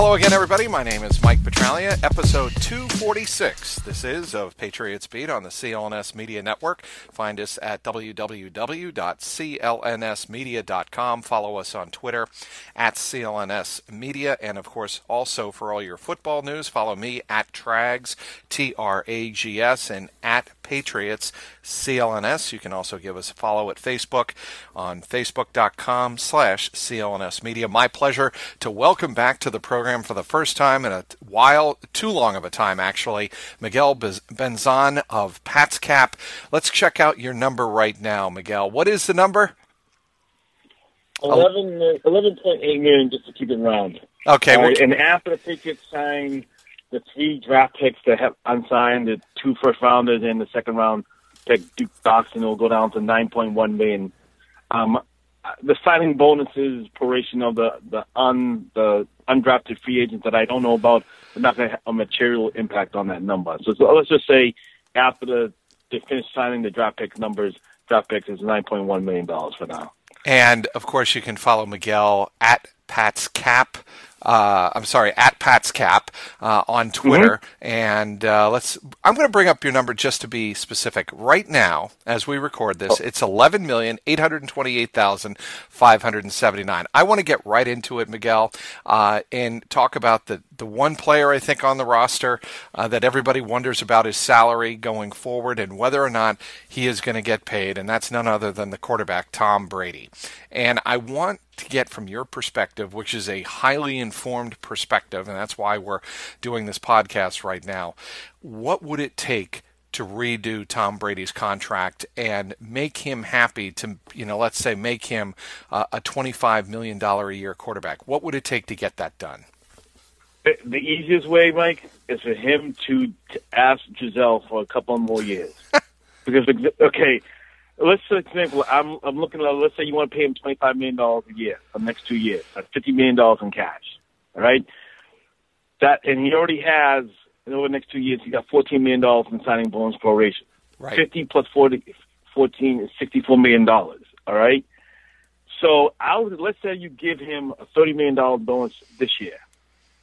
Hello again, everybody. My name is Mike Petraglia, episode 246. This is of Patriots Beat on the CLNS Media Network. Find us at www.clnsmedia.com. Follow us on Twitter at CLNS Media. And of course, also for all your football news, follow me at Trags, T R A G S, and at Patriots CLNS. You can also give us a follow at Facebook on facebook.com slash CLNS Media. My pleasure to welcome back to the program for the first time in a while, too long of a time actually, Miguel Benzan of PatsCap. Let's check out your number right now, Miguel. What is the number? 11, uh, 11.8 million just to keep it round. Okay. Uh, and after the Patriots signed the three draft picks that have unsigned, the two first rounders and the second round pick, Duke Dawson, will go down to 9.1 million. Um, the signing bonuses, proration of the the un the undrafted free agents that I don't know about, are not going to have a material impact on that number. So, so let's just say after the they finish signing the draft pick numbers, draft picks is 9.1 million dollars for now. And of course, you can follow Miguel at PatsCap uh, I'm sorry, at PatsCap uh, on Twitter. Mm-hmm. And uh, let's. I'm going to bring up your number just to be specific. Right now, as we record this, oh. it's eleven million eight hundred twenty-eight thousand five hundred seventy-nine. I want to get right into it, Miguel, uh, and talk about the the one player I think on the roster uh, that everybody wonders about his salary going forward and whether or not he is going to get paid, and that's none other than the quarterback Tom Brady. And I want to get from your perspective, which is a highly informed perspective, and that's why we're doing this podcast right now. What would it take to redo Tom Brady's contract and make him happy to, you know, let's say make him uh, a $25 million a year quarterback? What would it take to get that done? The easiest way, Mike, is for him to, to ask Gisele for a couple more years. because, okay, let's for example, I'm I'm looking at let's say you want to pay him twenty five million dollars a year for the next two years. That's fifty million dollars in cash. Right. That and he already has over the next two years he got fourteen million dollars in signing bonus proration. Right. Fifty plus 40, 14 is sixty four million dollars. All right. So I would let's say you give him a thirty million dollar bonus this year.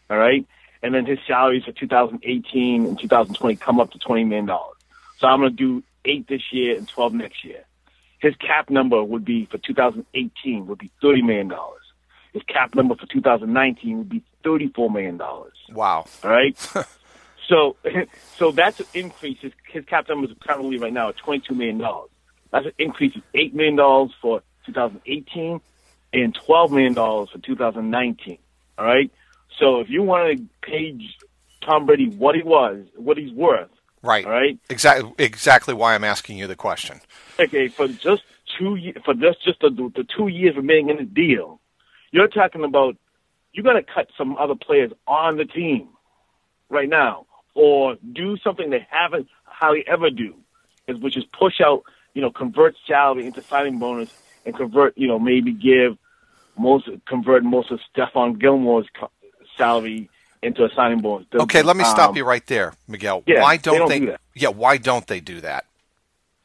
All right. And then his salaries for 2018 and 2020 come up to $20 million. So I'm going to do eight this year and 12 next year. His cap number would be for 2018 would be $30 million. His cap number for 2019 would be $34 million. Wow. All right. so, so that's an increase. His, his cap number is currently right now at $22 million. That's an increase of $8 million for 2018 and $12 million for 2019. All right. So if you want to pay Tom Brady what he was, what he's worth, Right. All right. Exactly. Exactly why I'm asking you the question. Okay, for just two for just just the, the two years remaining in the deal, you're talking about you got to cut some other players on the team right now, or do something they haven't hardly ever do, is which is push out, you know, convert salary into signing bonus and convert, you know, maybe give most convert most of Stephon Gilmore's salary into a signing bonus. Okay, let me stop um, you right there, Miguel. Yeah, why don't they, don't they do Yeah, why don't they do that?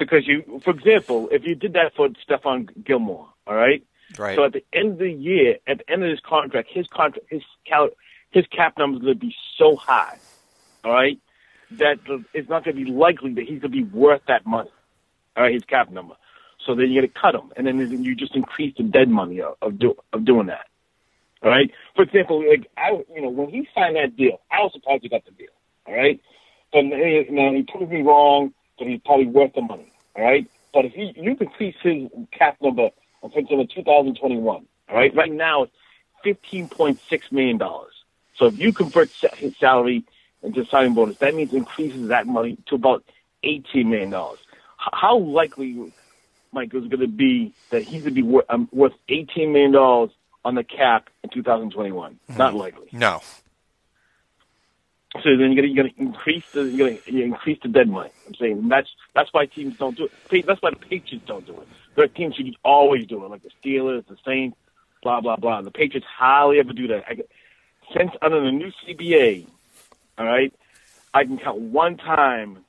Because you, for example, if you did that for Stephon Gilmore, all right. Right. So at the end of the year, at the end of his contract, his contract, his cal- his cap number is going to be so high, all right, that it's not going to be likely that he's going to be worth that money, all right, his cap number. So then you're going to cut him, and then you just increase the dead money of of, do, of doing that. All right. For example, like I, you know, when he signed that deal, I was surprised he got the deal. All right. But know, he proved me wrong. But he's probably worth the money. All right. But if he, you increase his cap number until 2021. All right. Right now it's fifteen point six million dollars. So if you convert his salary into signing bonus, that means increases that money to about eighteen million dollars. How likely, Mike, is going to be that he's going to be worth, um, worth eighteen million dollars on the cap in 2021? Mm-hmm. Not likely. No. So then you're going to increase the you're going to increase the dead money. I'm saying that's that's why teams don't do it. That's why the Patriots don't do it. There are teams who always do it, like the Steelers, the Saints, blah blah blah. The Patriots hardly ever do that. I, since under the new CBA, all right, I can count one time.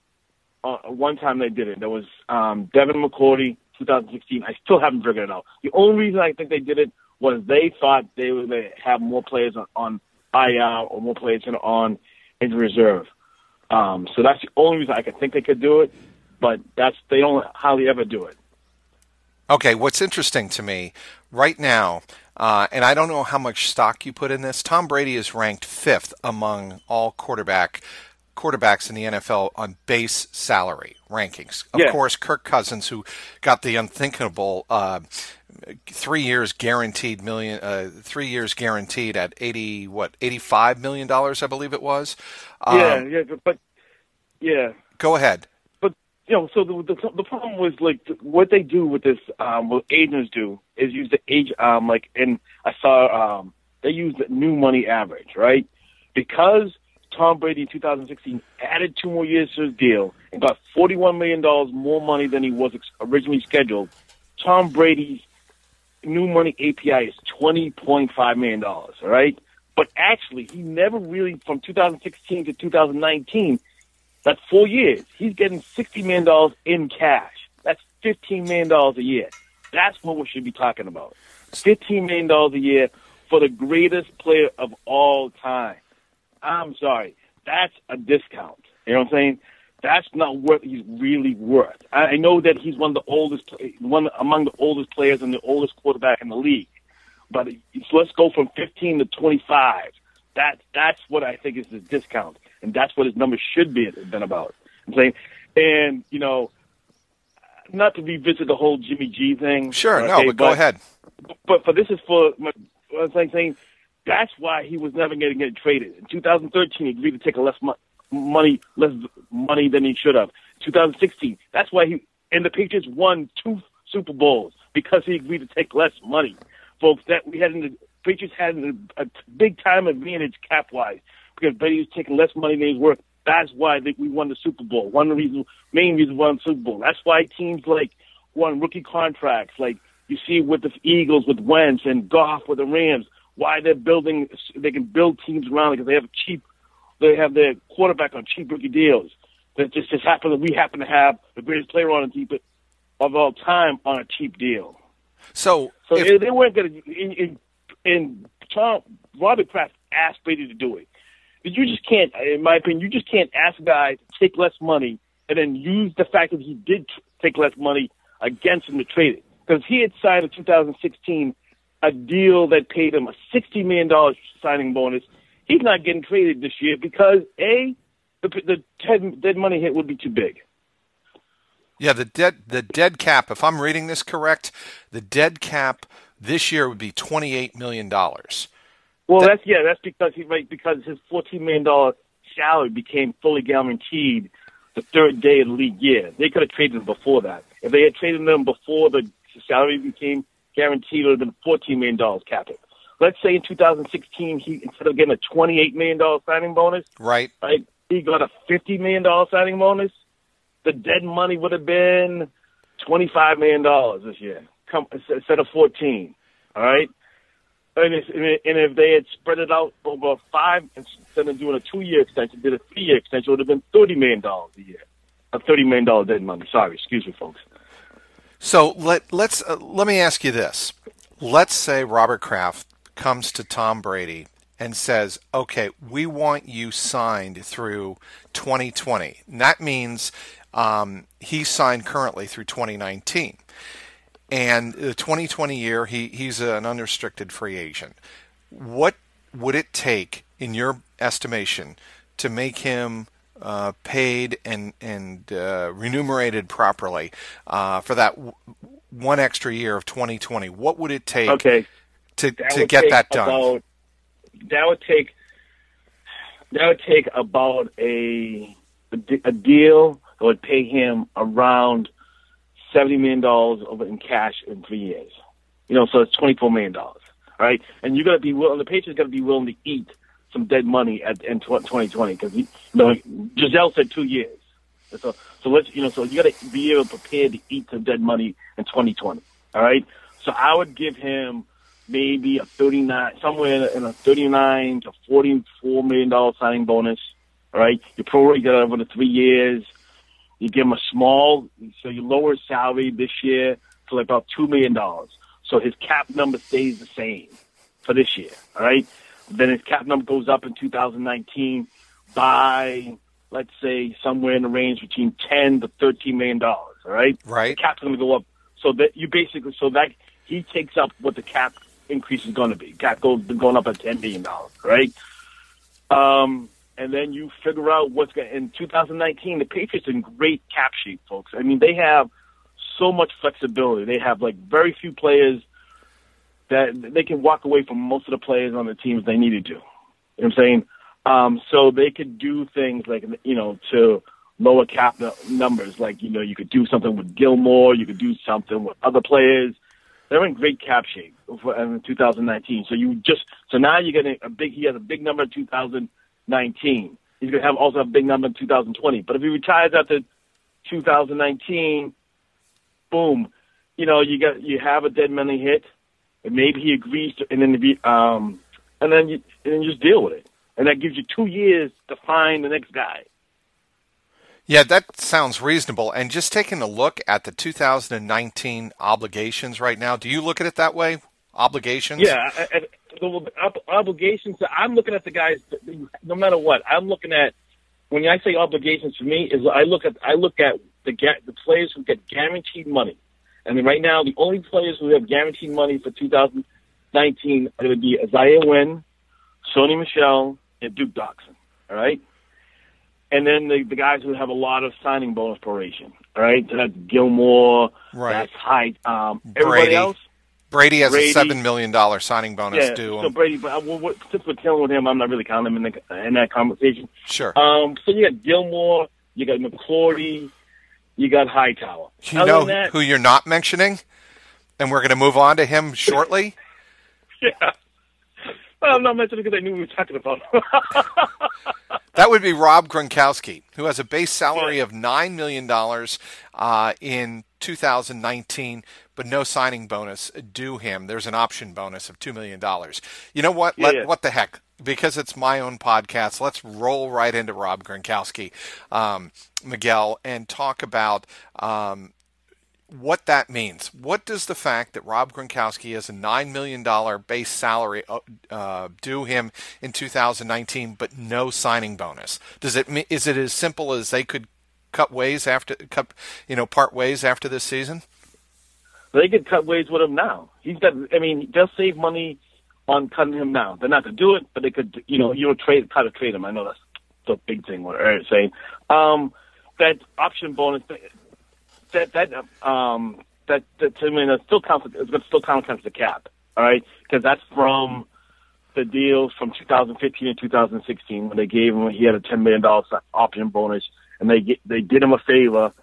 Uh, one time they did it. There was um, Devin McCourty, 2016. I still haven't figured it out. The only reason I think they did it was they thought they would have more players on, on IR or more players on injury reserve. Um, so that's the only reason I can think they could do it. But that's they don't hardly ever do it. Okay, what's interesting to me right now, uh, and I don't know how much stock you put in this. Tom Brady is ranked fifth among all quarterback quarterbacks in the NFL on base salary rankings. Of yeah. course, Kirk Cousins, who got the unthinkable uh, three years guaranteed million, uh, three years guaranteed at eighty what eighty five million dollars, I believe it was. Um, yeah, yeah, but yeah. Go ahead you know, so the, the the problem was like what they do with this, um, what agents do is use the age, um, like, and I saw um, they use the new money average, right? Because Tom Brady in 2016 added two more years to his deal and got 41 million dollars more money than he was originally scheduled. Tom Brady's new money APY is 20.5 million dollars, right? But actually, he never really from 2016 to 2019 that's four years. He's getting $60 million in cash. That's $15 million a year. That's what we should be talking about. $15 million a year for the greatest player of all time. I'm sorry. That's a discount. You know what I'm saying? That's not what he's really worth. I know that he's one of the oldest, one among the oldest players and the oldest quarterback in the league. But let's go from 15 to 25. That that's what I think is the discount and that's what his numbers should be been about. I'm saying, and you know, not to revisit the whole Jimmy G thing. Sure, okay, no, but go ahead. But for this is for what I'm saying that's why he was never going to get traded. In 2013, he agreed to take a less mo- money, less money than he should have. 2016, that's why he and the Patriots won two Super Bowls because he agreed to take less money. Folks, that we had in the Patriots had a, a big time advantage cap wise because Brady was taking less money than he's worth. That's why they, we won the Super Bowl. One of the reasons, main reason we won the Super Bowl. That's why teams like won rookie contracts, like you see with the Eagles, with Wentz and Goff with the Rams. Why they're building, they can build teams around because they have cheap, they have their quarterback on cheap rookie deals. That just just happen that we happen to have the greatest player on the team of all time on a cheap deal. So, so if, they weren't going to. In, in, in Tom Robert Kraft asked Brady to do it. But you just can't, in my opinion, you just can't ask a guy to take less money and then use the fact that he did take less money against him to trade it. Because he had signed in 2016 a deal that paid him a $60 million signing bonus. He's not getting traded this year because, A, the, the dead, money hit would be too big. Yeah, the dead the dead cap. If I'm reading this correct, the dead cap this year would be twenty eight million dollars. Well, that, that's yeah, that's because he right because his fourteen million dollar salary became fully guaranteed the third day of the league year. They could have traded him before that. If they had traded him before the salary became guaranteed, it would have been fourteen million dollars cap it. Let's say in 2016, he instead of getting a 28 million dollar signing bonus, right, right, he got a 50 million dollar signing bonus. The dead money would have been 25 million dollars this year, come instead of 14. All right, and if, and if they had spread it out over five instead of doing a two-year extension, did a three-year extension, it would have been thirty million dollars a year, a thirty million dollar dead money. Sorry, excuse me, folks. So let let's uh, let me ask you this: Let's say Robert Kraft comes to Tom Brady and says, "Okay, we want you signed through 2020." And that means um, he's signed currently through 2019 and the 2020 year he he's an unrestricted free agent. what would it take, in your estimation, to make him uh, paid and and uh, remunerated properly uh, for that w- one extra year of 2020? What would it take Okay. to That to get that done? About, that would take that would take about a a, a deal that would pay him around seventy million dollars over in cash in three years. You know, so it's twenty four million dollars, right? And you got to be willing. The Patriots got to be willing to eat some dead money at in twenty twenty because you know Gisele said two years. So so let's you know so you got to be able to prepare to eat some dead money in twenty twenty. All right. So I would give him maybe a 39, somewhere in a 39 to 44 million dollar signing bonus. All right, you prorate that over the three years. You give him a small, so you lower his salary this year to like about two million dollars. So his cap number stays the same for this year. All right, then his cap number goes up in 2019 by let's say somewhere in the range between 10 to 13 million dollars. All right, Right. The cap's going to go up, so that you basically so that he takes up what the cap increase is going to be. Cap goes going up at 10 million dollars. Right. Um, and then you figure out what's going in 2019. The Patriots in great cap shape, folks. I mean, they have so much flexibility. They have like very few players that they can walk away from most of the players on the teams they needed to. You know what I'm saying? Um, so they could do things like you know to lower cap nu- numbers. Like you know, you could do something with Gilmore. You could do something with other players. They're in great cap shape for, in 2019. So you just so now you're getting a big. He has a big number in 2019. He's going to have also a big number in 2020. But if he retires after 2019, boom, you know you got you have a dead money hit. And maybe he agrees to, and then the, um, and then you and then you just deal with it. And that gives you two years to find the next guy. Yeah, that sounds reasonable. And just taking a look at the 2019 obligations right now, do you look at it that way? Obligations? Yeah, I, the ob- obligations. I'm looking at the guys. No matter what, I'm looking at. When I say obligations for me, is I look at I look at the ga- the players who get guaranteed money, and right now the only players who have guaranteed money for 2019 are going to be Isaiah Wynn, Sony Michel, and Duke Dawson. All right, and then the the guys who have a lot of signing bonus proration. All right, so that's Gilmore. Right. That's Hyde. Um, everybody else. Brady has Brady. a $7 million signing bonus Yeah, due so. Brady, but I, what, since we're dealing with him, I'm not really counting him in, the, in that conversation. Sure. Um, so you got Gilmore, you got McClory, you got Hightower. you Other know that, who you're not mentioning? And we're going to move on to him shortly? yeah. Well, I'm not mentioning because I knew we were talking about. That would be Rob Gronkowski, who has a base salary of $9 million uh, in 2019, but no signing bonus due him. There's an option bonus of $2 million. You know what? Yeah, Let, yeah. What the heck? Because it's my own podcast, let's roll right into Rob Gronkowski, um, Miguel, and talk about um, what that means. What does the fact that Rob Gronkowski has a $9 million base salary uh, uh, due him in 2019, but no signing bonus? Does it is it as simple as they could cut ways after cut you know part ways after this season? They could cut ways with him now. He's got. I mean, they'll save money on cutting him now. They're not gonna do it, but they could. You know, you know, trade, try to trade him. I know that's the big thing. What Eric's saying. Um, that option bonus. That that um that that to me that still counts. It's to still count against the cap. All right, because that's from the deals from 2015 and 2016 when they gave him he had a 10 million dollar option bonus and they get, they did him a favor.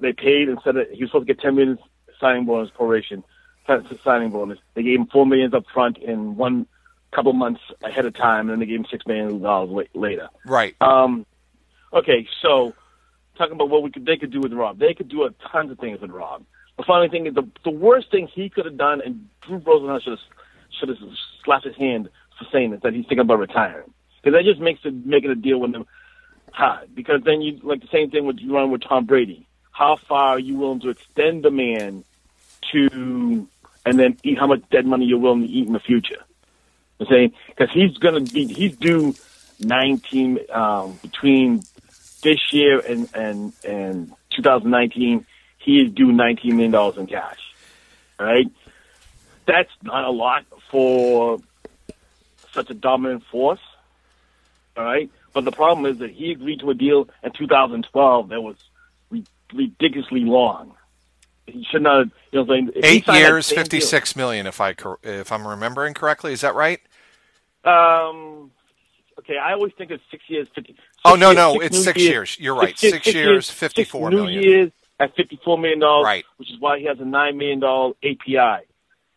They paid instead of he was supposed to get 10 million signing bonus proration, signing bonus. They gave him four millions up front in one couple months ahead of time, and then they gave him six million dollars later. Right. Um, okay, so talking about what we could they could do with Rob, they could do a tons of things with Rob. The funny thing is, the the worst thing he could have done, and Drew Rosenhaus should have should have slapped his hand for saying this, that he's thinking about retiring, because that just makes it making a deal with him hard. Because then you like the same thing with you run with Tom Brady. How far are you willing to extend the man to, and then eat how much dead money you're willing to eat in the future? I'm saying because he's gonna be he's due 19 um, between this year and and and 2019. He is due 19 million dollars in cash. All right, that's not a lot for such a dominant force. All right, but the problem is that he agreed to a deal in 2012 that was ridiculously long. He should not. You know, eight years, fifty six million. If I if I'm remembering correctly, is that right? Um. Okay, I always think it's six years, fifty. Six oh no, years, no, six it's six years. years. You're right. Six, six, years, fifty-four six million. New years at fifty-four million dollars. Right. Which is why he has a nine million dollar APY.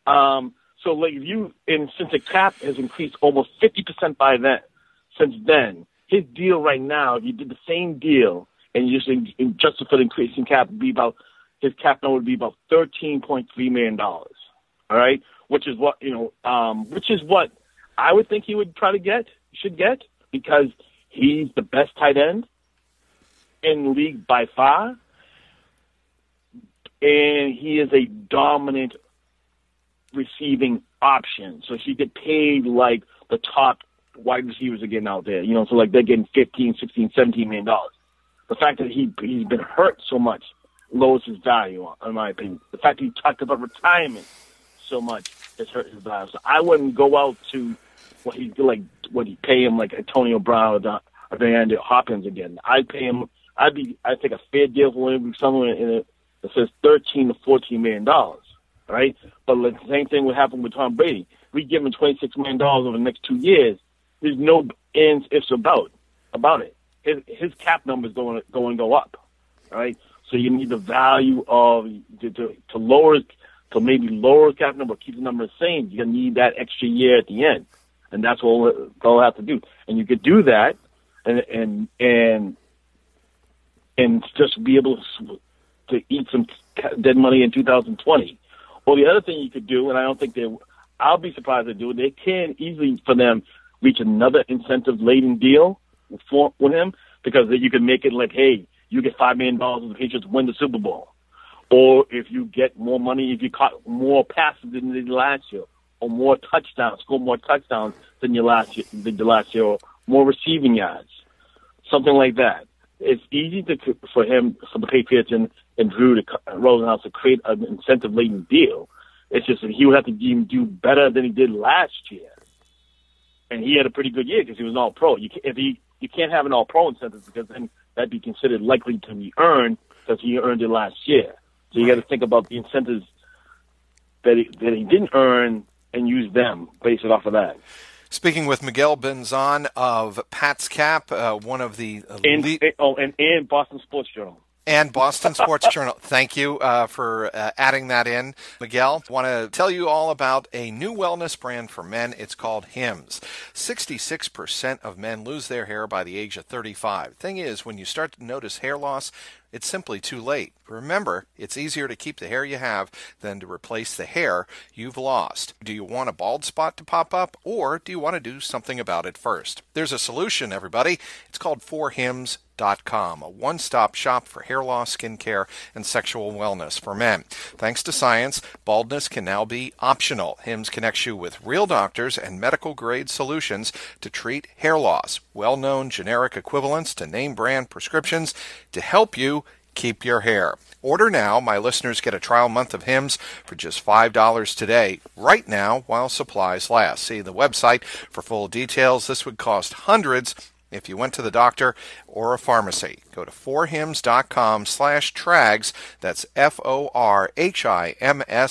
Um. So, like, if you and since the cap has increased almost fifty percent by then, since then, his deal right now, if you did the same deal and just adjusted for the increase in cap, would be about his cap number would be about thirteen point three million dollars. All right, which is what you know, um, which is what I would think he would try to get, should get, because he's the best tight end in league by far, and he is a dominant receiving option. So she get paid like the top wide receivers are getting out there. You know, so like they're getting 15, 16, 17 million dollars. The fact that he he's been hurt so much lowers his value, in my opinion. The fact that he talked about retirement so much has hurt his value. So I wouldn't go out to what he like what he pay him like Antonio Brown or, or DeAndre Hopkins again. I'd pay him. I'd be. I'd take a fair deal for him somewhere in it that says thirteen to fourteen million dollars. Right, but the same thing would happen with Tom Brady. We give him twenty six million dollars over the next two years. There's no ends ifs about about it. His his cap number is going going go up. Right, so you need the value of to, to, to lower to maybe lower cap number, keep the number the same. You're gonna need that extra year at the end, and that's all they'll have to do. And you could do that, and and and and just be able to, to eat some dead money in 2020. Or the other thing you could do, and I don't think they, I'll be surprised they do it. They can easily for them reach another incentive laden deal for with him because you can make it like, hey, you get five million dollars if the Patriots win the Super Bowl, or if you get more money if you caught more passes than did last year, or more touchdowns, score more touchdowns than you last year, than the last year, or more receiving yards, something like that. It's easy to for him for the Patriots and, and Drew to Rosenhaus to create an incentive laden deal. It's just that he would have to do better than he did last year, and he had a pretty good year because he was an All Pro. You if he you can't have an All Pro incentive because then that'd be considered likely to be earned because he earned it last year. So you got to think about the incentives that he, that he didn't earn and use them, base it off of that. Speaking with Miguel Benzan of PatsCap, uh, one of the elite... and, oh, and, and Boston Sports Journal and Boston Sports Journal. Thank you uh, for uh, adding that in, Miguel. Want to tell you all about a new wellness brand for men. It's called Hims. 66% of men lose their hair by the age of 35. Thing is, when you start to notice hair loss, it's simply too late. Remember, it's easier to keep the hair you have than to replace the hair you've lost. Do you want a bald spot to pop up, or do you want to do something about it first? There's a solution, everybody. It's called 4Hims a one stop shop for hair loss, skin care, and sexual wellness for men. Thanks to science, baldness can now be optional. HIMS connects you with real doctors and medical grade solutions to treat hair loss, well known generic equivalents to name brand prescriptions to help you keep your hair. Order now. My listeners get a trial month of Hims for just $5 today, right now, while supplies last. See the website for full details. This would cost hundreds if you went to the doctor or a pharmacy. Go to forhims.com slash trags. That's F-O-R-H-I-M-S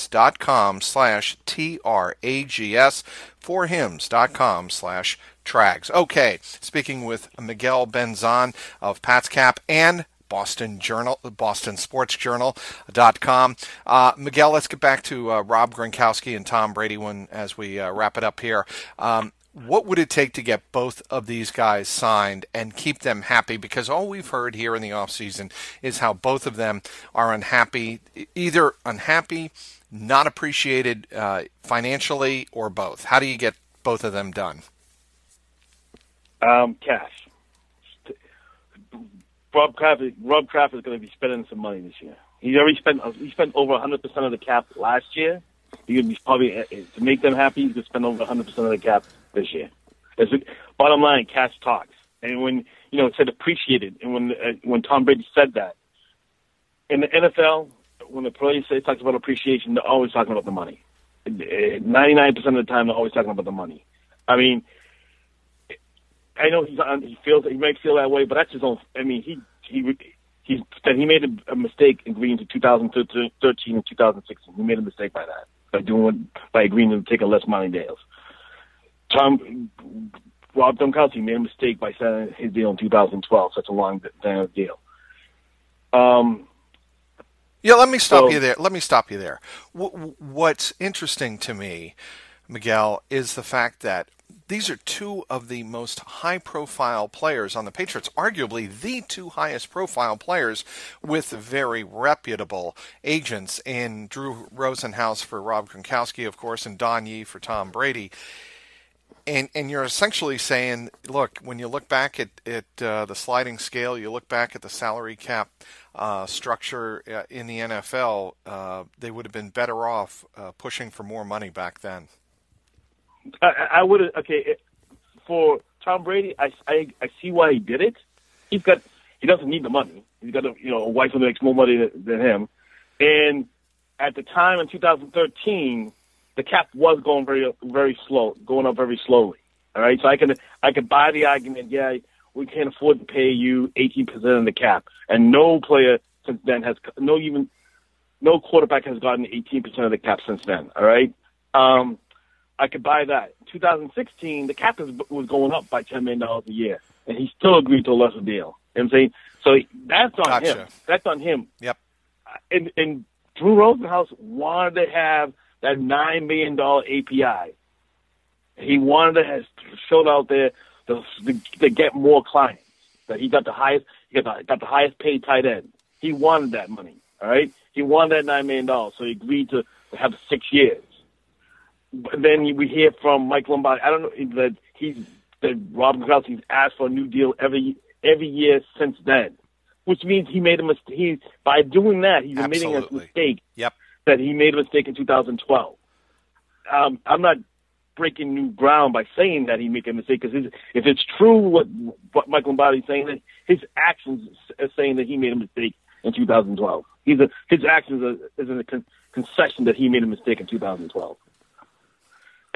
dot com slash T-R-A-G-S. Forhims.com slash trags. Okay, speaking with Miguel Benzan of PatsCap and Boston Journal, Boston Sports Journal.com. Uh, Miguel, let's get back to uh, Rob Gronkowski and Tom Brady when, as we uh, wrap it up here. Um, what would it take to get both of these guys signed and keep them happy? Because all we've heard here in the offseason is how both of them are unhappy, either unhappy, not appreciated uh, financially, or both. How do you get both of them done? Um, cash. Rob Kraft, Rob Kraft is going to be spending some money this year. He already spent he spent over 100 percent of the cap last year. He's probably uh, to make them happy. He's going to spend over 100 percent of the cap this year. As a, bottom line, cash talks. And when you know it said appreciated, and when uh, when Tom Brady said that in the NFL, when the players say talks about appreciation, they're always talking about the money. Ninety nine percent of the time, they're always talking about the money. I mean, I know he's on, he feels he might feel that way, but that's his own. I mean, he he he said he made a, mistake agreeing to 2013 and 2016. He made a mistake by that by doing by agreeing to take a less money deals. Tom Rob Gronkowski made a mistake by signing his deal in 2012, such a long deal. Um, yeah, let me stop so, you there. Let me stop you there. W- what's interesting to me, Miguel, is the fact that these are two of the most high profile players on the Patriots, arguably the two highest profile players with very reputable agents in Drew Rosenhaus for Rob Gronkowski, of course, and Don Yee for Tom Brady. And, and you're essentially saying, look, when you look back at, at uh, the sliding scale, you look back at the salary cap uh, structure uh, in the NFL, uh, they would have been better off uh, pushing for more money back then. I, I would okay for Tom Brady. I, I I see why he did it. He's got he doesn't need the money. He's got a you know a wife who makes more money than, than him, and at the time in 2013, the cap was going very very slow, going up very slowly. All right, so I can I can buy the argument. Yeah, we can't afford to pay you 18 percent of the cap, and no player since then has no even no quarterback has gotten 18 percent of the cap since then. All right. Um, I could buy that. 2016, the cap was going up by $10 million a year, and he still agreed to a lesser deal. You know what I'm saying? So that's on gotcha. him. That's on him. Yep. And, and Drew Rosenhaus wanted to have that $9 million APY. He wanted to showed out there to, to, to get more clients. That he got the highest, he got the, got the highest paid tight end. He wanted that money. All right. He wanted that nine million dollars, so he agreed to, to have six years But then we hear from Mike Lombardi. I don't know that he's that Rob Gronkowski's asked for a new deal every every year since then, which means he made a mistake. He, by doing that, he's admitting a mistake. Yep. That he made a mistake in 2012. Um, I'm not breaking new ground by saying that he made a mistake because if it's true what what Mike is saying, that his actions are saying that he made a mistake in 2012. He's a, his actions is a con- concession that he made a mistake in 2012.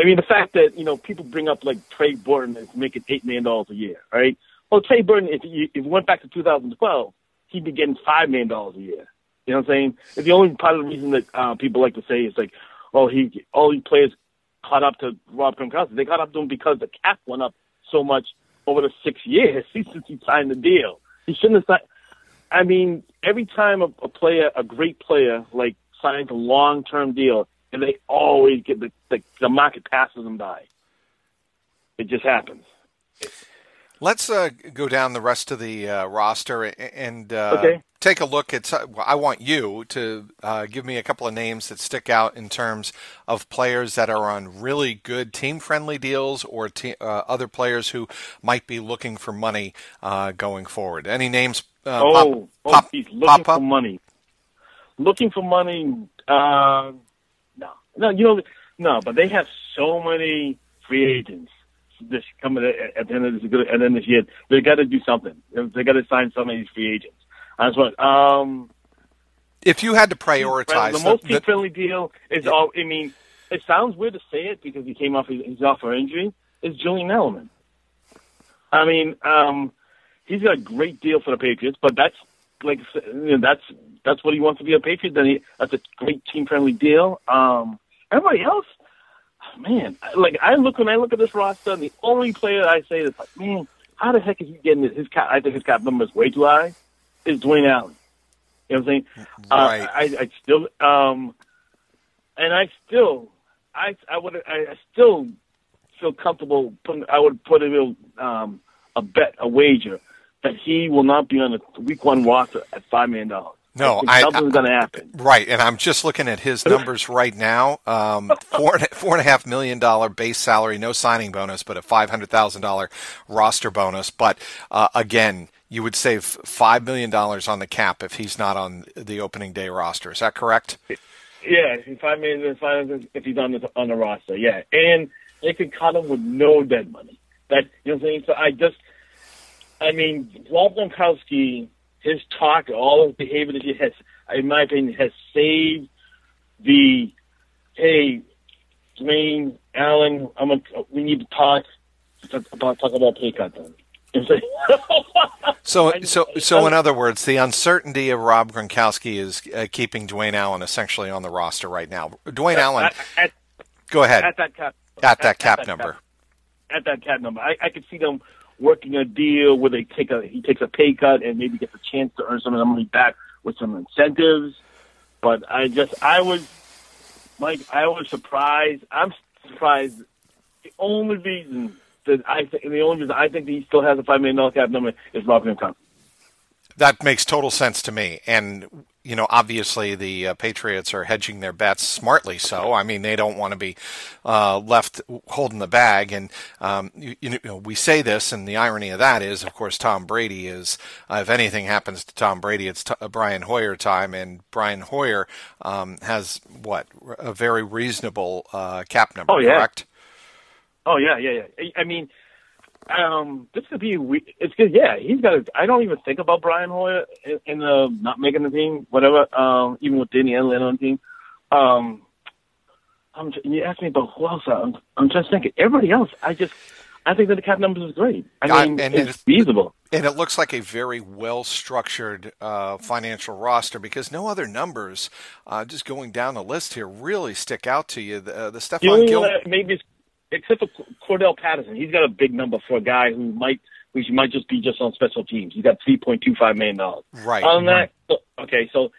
I mean, the fact that you know people bring up like Trey Burton is making eight million dollars a year, right? Well, Trey Burton, if you if went back to 2012, he'd be getting five million dollars a year. You know what I'm saying? It's the only part of the reason that uh, people like to say is like, oh, he all these players caught up to Rob Gronkowski. They caught up to him because the cap went up so much over the six years since he signed the deal. He shouldn't have signed. I mean, every time a, a player, a great player, like signs a long-term deal, and they always get the the, the market passes them by. It just happens. Let's uh, go down the rest of the uh, roster and uh, okay. Take a look at. I want you to uh, give me a couple of names that stick out in terms of players that are on really good team-friendly deals, or te- uh, other players who might be looking for money uh, going forward. Any names? oh, pop, oh, pop, he's looking pop for money. Looking for money. no, no, you know no, but they have so many free agents this coming at, the end of this at the end of this year. They got to do something. They got to sign some of these free agents. That's what. Um, if you had to prioritize the, the most team friendly deal is all. I mean, it sounds weird to say it because he came off his, off for injury. Is Julian Edelman? I mean, um, he's got a great deal for the Patriots, but that's like you know, that's that's what he wants to be a Patriot. Then he, that's a great team friendly deal. Um, Everybody else, man, like I look when I look at this roster, the only player I say that's like, man, how the heck is he getting his cap? I think his cap number is way too high. Is Dwayne Allen? You know what I'm saying? Right. Uh, I, I still, um, and I still, I, I would, I still feel comfortable putting. I would put a real, um, a bet, a wager that he will not be on the week one roster at five million dollars. No, I, something's going to happen. Right, and I'm just looking at his numbers right now. Um, four four and a half million dollar base salary, no signing bonus, but a five hundred thousand dollar roster bonus. But uh, again, you would save five million dollars on the cap if he's not on the opening day roster. Is that correct? Yeah, five million if he's on the on the roster. Yeah, and they could cut him with no dead money. That you know what I'm saying. So I just, I mean, Rob Gronkowski his talk, all his behavior that he has, in my opinion, has saved the hey, Dwayne Allen. I'm a, we need to talk. about talk about pay cut then. so, so, so, in other words, the uncertainty of Rob Gronkowski is uh, keeping Dwayne Allen essentially on the roster right now. Dwayne Allen, at, at, go ahead. At that cap, at that cap at, number. Cap, at that cap number, I, I could see them working a deal where they take a he takes a pay cut and maybe gets a chance to earn some of the money back with some incentives. But I just I was Mike, I was surprised. I'm surprised. The only reason that I think the only reason I think he still has a five million dollar cap number is Rob Gronkowski. That makes total sense to me, and you know, obviously the uh, Patriots are hedging their bets smartly. So, I mean, they don't want to be uh, left holding the bag. And um, you, you, know, we say this, and the irony of that is, of course, Tom Brady is. Uh, if anything happens to Tom Brady, it's t- Brian Hoyer time, and Brian Hoyer um, has what a very reasonable uh, cap number. Oh yeah. Correct. Oh yeah, yeah, yeah. I mean, um, this could be. It's good. Yeah, he's got. I don't even think about Brian Hoyer in, in the not making the team, whatever. Um, even with Danny Allen on the team. Um, I'm. You asked me about who else. I'm. I'm just thinking. Everybody else. I just. I think that the cap numbers is great. I mean, and it's, feasible. And it looks like a very well structured uh, financial roster because no other numbers, uh, just going down the list here, really stick out to you. The, uh, the Stephon Gilmore. Maybe except for Cordarrelle Patterson, he's got a big number for a guy who might who might just be just on special teams. He's got three point two five million dollars. Right. On that, okay, so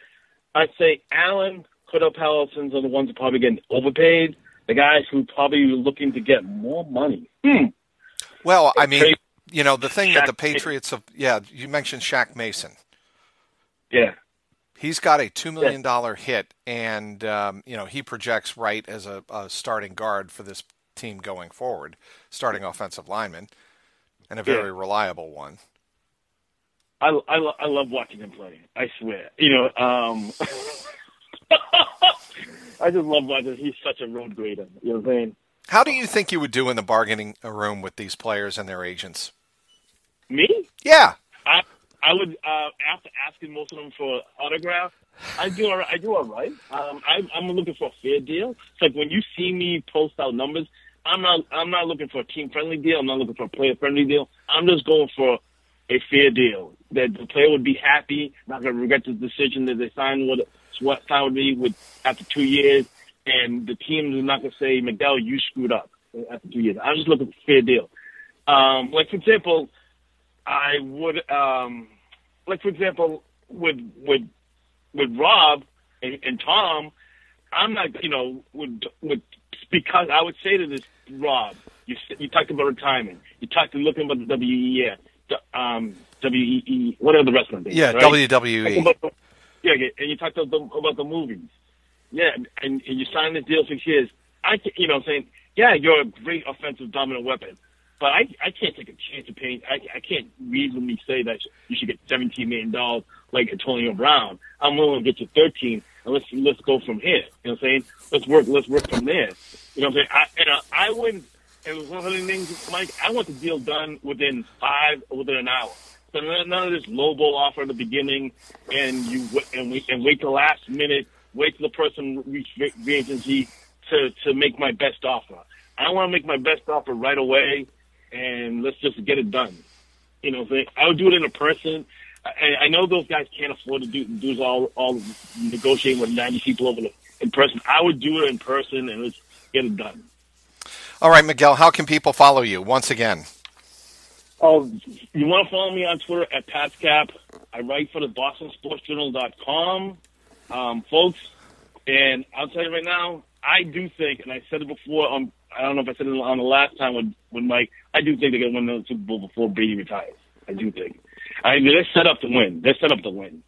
I'd say Allen, Cordarrelle Patterson's are the ones who probably getting overpaid. The guys who probably are looking to get more money. Hmm. Well, I mean, you know, the thing Shaq that the Patriots have, yeah, you mentioned Shaq Mason. Yeah. He's got a two million dollar hit, and um, you know he projects right as a, a starting guard for this team going forward, starting offensive lineman, and a very yeah. reliable one. I, I, I love watching him play. I swear. You know, um, I just love watching. He's such a road grader. You know what I'm saying? How do you think you would do in the bargaining room with these players and their agents? Me? Yeah. I I would uh, after asking most of them for autograph. I do all right. I do all right. Um, I, I'm looking for a fair deal. It's like when you see me post out numbers, I'm not I'm not looking for a team friendly deal. I'm not looking for a player friendly deal. I'm just going for a fair deal that the player would be happy, not going to regret the decision that they signed with what signed with me with after two years, and the team is not going to say Miguel, you screwed up after two years. I'm just looking for a fair deal. Um, like for example, I would um, like for example with with with Rob and, and Tom, I'm not you know with with because I would say to this Rob, you you talked about retirement. You talked to looking about the WEE, um, WEE, whatever the wrestling thing. Yeah, right? WWE. The, yeah, and you talked about the, about the movies. Yeah, and, and you signed this deal six years. I, you know, I'm saying, yeah, you're a great offensive dominant weapon, but I, I can't take a chance of paying. I, I can't reasonably say that you should get 17 million dollars like Antonio Brown. I'm willing to get you 13, and let's let's go from here. You know what I'm saying? Let's work. Let's work from there. You know what I'm saying? I, and uh, I wouldn't. It was one of the things, Mike. I want the deal done within five, within an hour. So none of this low ball offer at the beginning, and you and we and wait till the last minute. Wait till the person reach the agency to to make my best offer. I want to make my best offer right away, and let's just get it done. You know, what I'm saying? I would do it in a person. I, I know those guys can't afford to do do all all negotiating with ninety people over the, in person. I would do it in person, and let's get it done. All right, Miguel. How can people follow you once again? Oh, you want to follow me on Twitter at PatsCap. I write for the BostonSportsJournal.com, um, folks. And I'll tell you right now, I do think, and I said it before. Um, I don't know if I said it on the last time with, with Mike. I do think they're going to win the Super Bowl before Brady retires. I do think. I mean, they're set up to win. They're set up to win.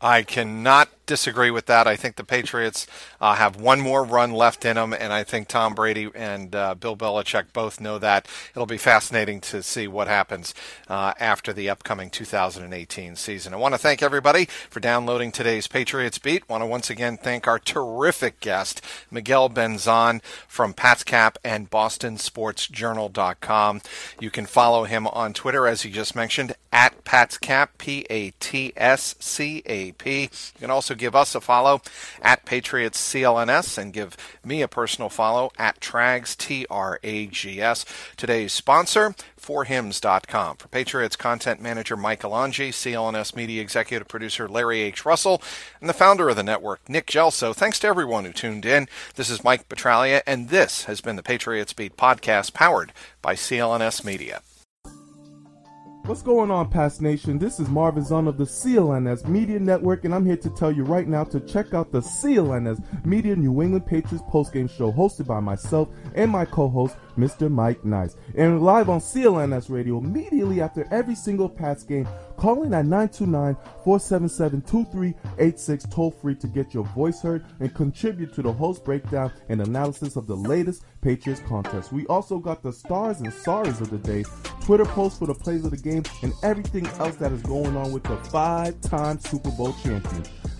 I cannot disagree with that. I think the Patriots uh, have one more run left in them, and I think Tom Brady and uh, Bill Belichick both know that. It'll be fascinating to see what happens uh, after the upcoming 2018 season. I want to thank everybody for downloading today's Patriots Beat. Want to once again thank our terrific guest, Miguel Benzan from PatsCap and BostonSportsJournal.com. You can follow him on Twitter, as he just mentioned, at PatsCap, P A T S C A P. You can also give us a follow at Patriots CLNS and give me a personal follow at Trags, T R A G S. Today's sponsor, forhims.com. For Patriots content manager Mike Alonji, CLNS media executive producer Larry H. Russell, and the founder of the network, Nick Gelso, thanks to everyone who tuned in. This is Mike Petraglia, and this has been the Patriots Beat podcast powered by CLNS Media. What's going on, Pats Nation? This is Marvin Zahn of the CLNS Media Network, and I'm here to tell you right now to check out the CLNS Media New England Patriots postgame show hosted by myself and my co-host, Mr. Mike Nice. And live on CLNS Radio immediately after every single Pats game, calling at 929-477-2386 toll free to get your voice heard and contribute to the host breakdown and analysis of the latest Patriots contest. We also got the stars and sorries of the day, Twitter posts for the plays of the game, and everything else that is going on with the five-time Super Bowl champions.